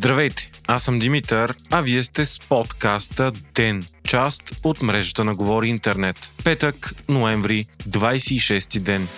Здравейте, аз съм Димитър, а вие сте с подкаста ДЕН, част от мрежата на Говори Интернет. Петък, ноември, 26 ден.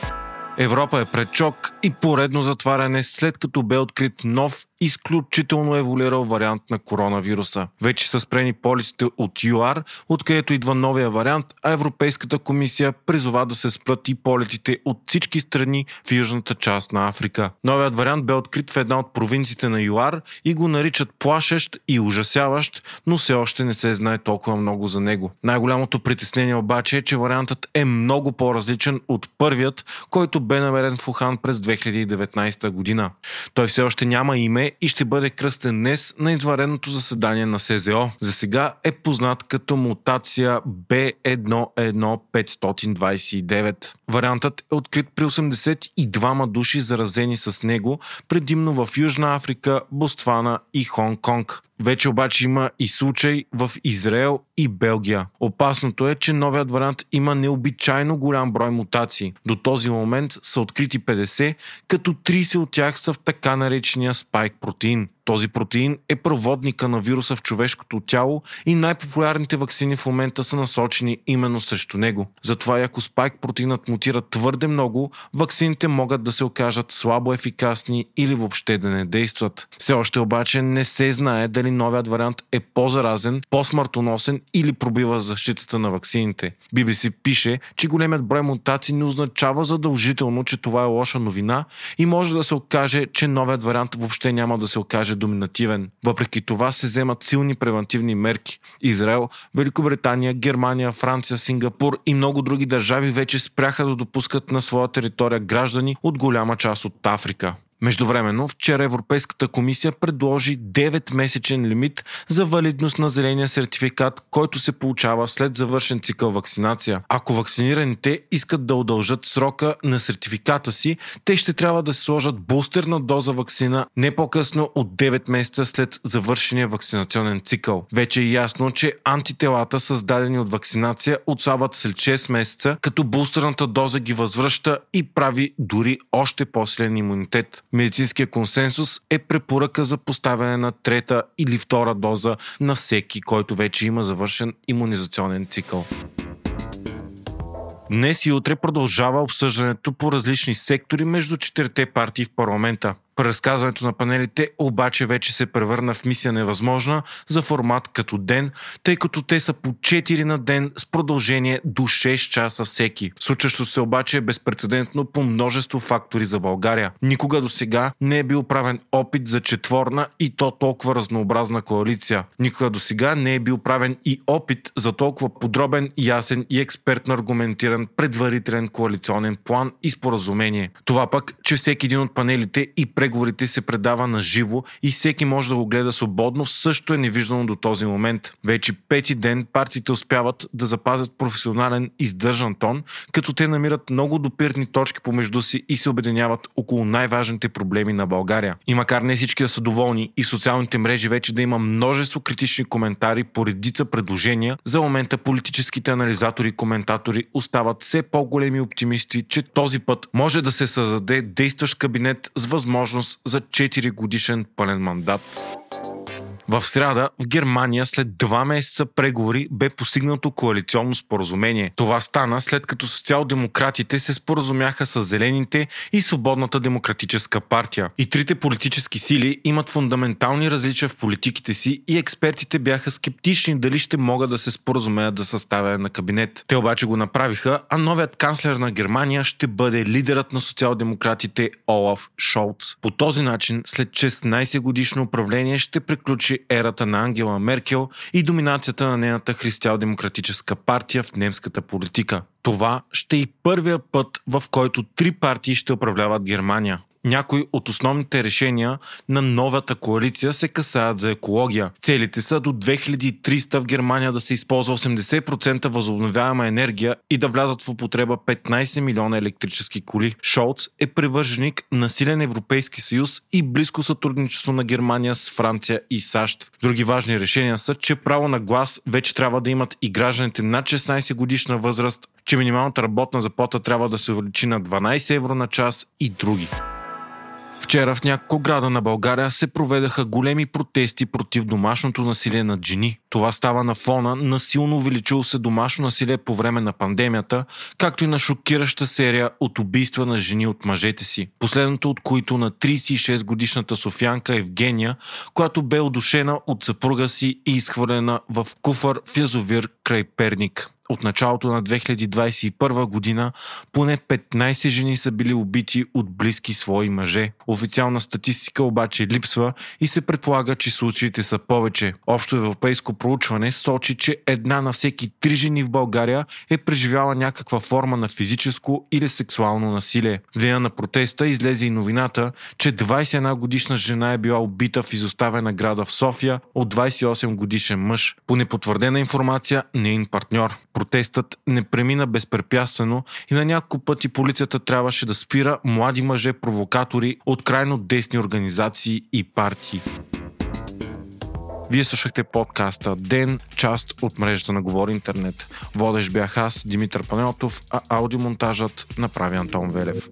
Европа е пред чок и поредно затваряне след като бе открит нов изключително еволюирал вариант на коронавируса. Вече са спрени полиците от ЮАР, откъдето идва новия вариант, а Европейската комисия призова да се спрат и полетите от всички страни в южната част на Африка. Новият вариант бе открит в една от провинциите на ЮАР и го наричат плашещ и ужасяващ, но все още не се знае толкова много за него. Най-голямото притеснение обаче е, че вариантът е много по-различен от първият, който бе намерен в Ухан през 2019 година. Той все още няма име и ще бъде кръстен днес на извареното заседание на СЗО. За сега е познат като мутация B11529. Вариантът е открит при 82 души заразени с него, предимно в Южна Африка, Боствана и Хонг-Конг. Вече обаче има и случай в Израел и Белгия. Опасното е, че новият вариант има необичайно голям брой мутации. До този момент са открити 50, като 30 от тях са в така наречения спайк протеин. Този протеин е проводника на вируса в човешкото тяло и най-популярните вакцини в момента са насочени именно срещу него. Затова ако спайк протеинът мутира твърде много, вакцините могат да се окажат слабо ефикасни или въобще да не действат. Все още обаче не се знае дали новият вариант е по-заразен, по-смъртоносен или пробива защитата на вакцините. BBC пише, че големият брой мутации не означава задължително, че това е лоша новина и може да се окаже, че новият вариант въобще няма да се окаже окаже доминативен. Въпреки това се вземат силни превентивни мерки. Израел, Великобритания, Германия, Франция, Сингапур и много други държави вече спряха да допускат на своя територия граждани от голяма част от Африка. Междувременно, вчера Европейската комисия предложи 9-месечен лимит за валидност на зеления сертификат, който се получава след завършен цикъл вакцинация. Ако вакцинираните искат да удължат срока на сертификата си, те ще трябва да се сложат бустерна доза вакцина не по-късно от 9 месеца след завършения вакцинационен цикъл. Вече е ясно, че антителата, създадени от вакцинация, отслабват след 6 месеца, като бустерната доза ги възвръща и прави дори още по-силен имунитет. Медицинския консенсус е препоръка за поставяне на трета или втора доза на всеки, който вече има завършен иммунизационен цикъл. Днес и утре продължава обсъждането по различни сектори между четирите партии в парламента. Преразказването на панелите обаче вече се превърна в мисия невъзможна за формат като ден, тъй като те са по 4 на ден с продължение до 6 часа всеки. Случващо се обаче е безпредседентно по множество фактори за България. Никога до сега не е бил правен опит за четворна и то толкова разнообразна коалиция. Никога до сега не е бил правен и опит за толкова подробен, ясен и експертно аргументиран предварителен коалиционен план и споразумение. Това пък, че всеки един от панелите и преговорите се предава на живо и всеки може да го гледа свободно, също е невиждано до този момент. Вече пети ден партиите успяват да запазят професионален издържан тон, като те намират много допирни точки помежду си и се обединяват около най-важните проблеми на България. И макар не всички да са доволни и социалните мрежи вече да има множество критични коментари по редица предложения, за момента политическите анализатори и коментатори остават все по-големи оптимисти, че този път може да се създаде действащ кабинет с възможност възможност за 4 годишен пълен мандат. В среда в Германия след два месеца преговори бе постигнато коалиционно споразумение. Това стана след като социал-демократите се споразумяха с Зелените и Свободната демократическа партия. И трите политически сили имат фундаментални различия в политиките си и експертите бяха скептични дали ще могат да се споразумеят за съставяне на кабинет. Те обаче го направиха, а новият канцлер на Германия ще бъде лидерът на социал-демократите Олаф Шолц. По този начин, след 16 годишно управление ще приключи ерата на Ангела Меркел и доминацията на нейната християл-демократическа партия в немската политика. Това ще е и първия път, в който три партии ще управляват Германия някои от основните решения на новата коалиция се касаят за екология. Целите са до 2300 в Германия да се използва 80% възобновяема енергия и да влязат в употреба 15 милиона електрически коли. Шолц е привърженик на силен Европейски съюз и близко сътрудничество на Германия с Франция и САЩ. Други важни решения са, че право на глас вече трябва да имат и гражданите над 16 годишна възраст, че минималната работна заплата трябва да се увеличи на 12 евро на час и други. Вчера в няколко града на България се проведаха големи протести против домашното насилие над жени. Това става на фона на силно увеличило се домашно насилие по време на пандемията, както и на шокираща серия от убийства на жени от мъжете си. Последното от които на 36 годишната Софянка Евгения, която бе удушена от съпруга си и изхвърлена в куфър в язовир край Перник. От началото на 2021 година поне 15 жени са били убити от близки свои мъже. Официална статистика обаче липсва и се предполага, че случаите са повече. Общо европейско проучване сочи, че една на всеки три жени в България е преживяла някаква форма на физическо или сексуално насилие. В деня на протеста излезе и новината, че 21 годишна жена е била убита в изоставена града в София от 28 годишен мъж. По непотвърдена информация, нейн партньор. Протестът не премина безпрепятствено и на няколко пъти полицията трябваше да спира млади мъже провокатори от крайно десни организации и партии. Вие слушахте подкаста Ден, част от мрежата на Говори Интернет. Водещ бях аз, Димитър Панелтов, а аудиомонтажът направи Антон Велев.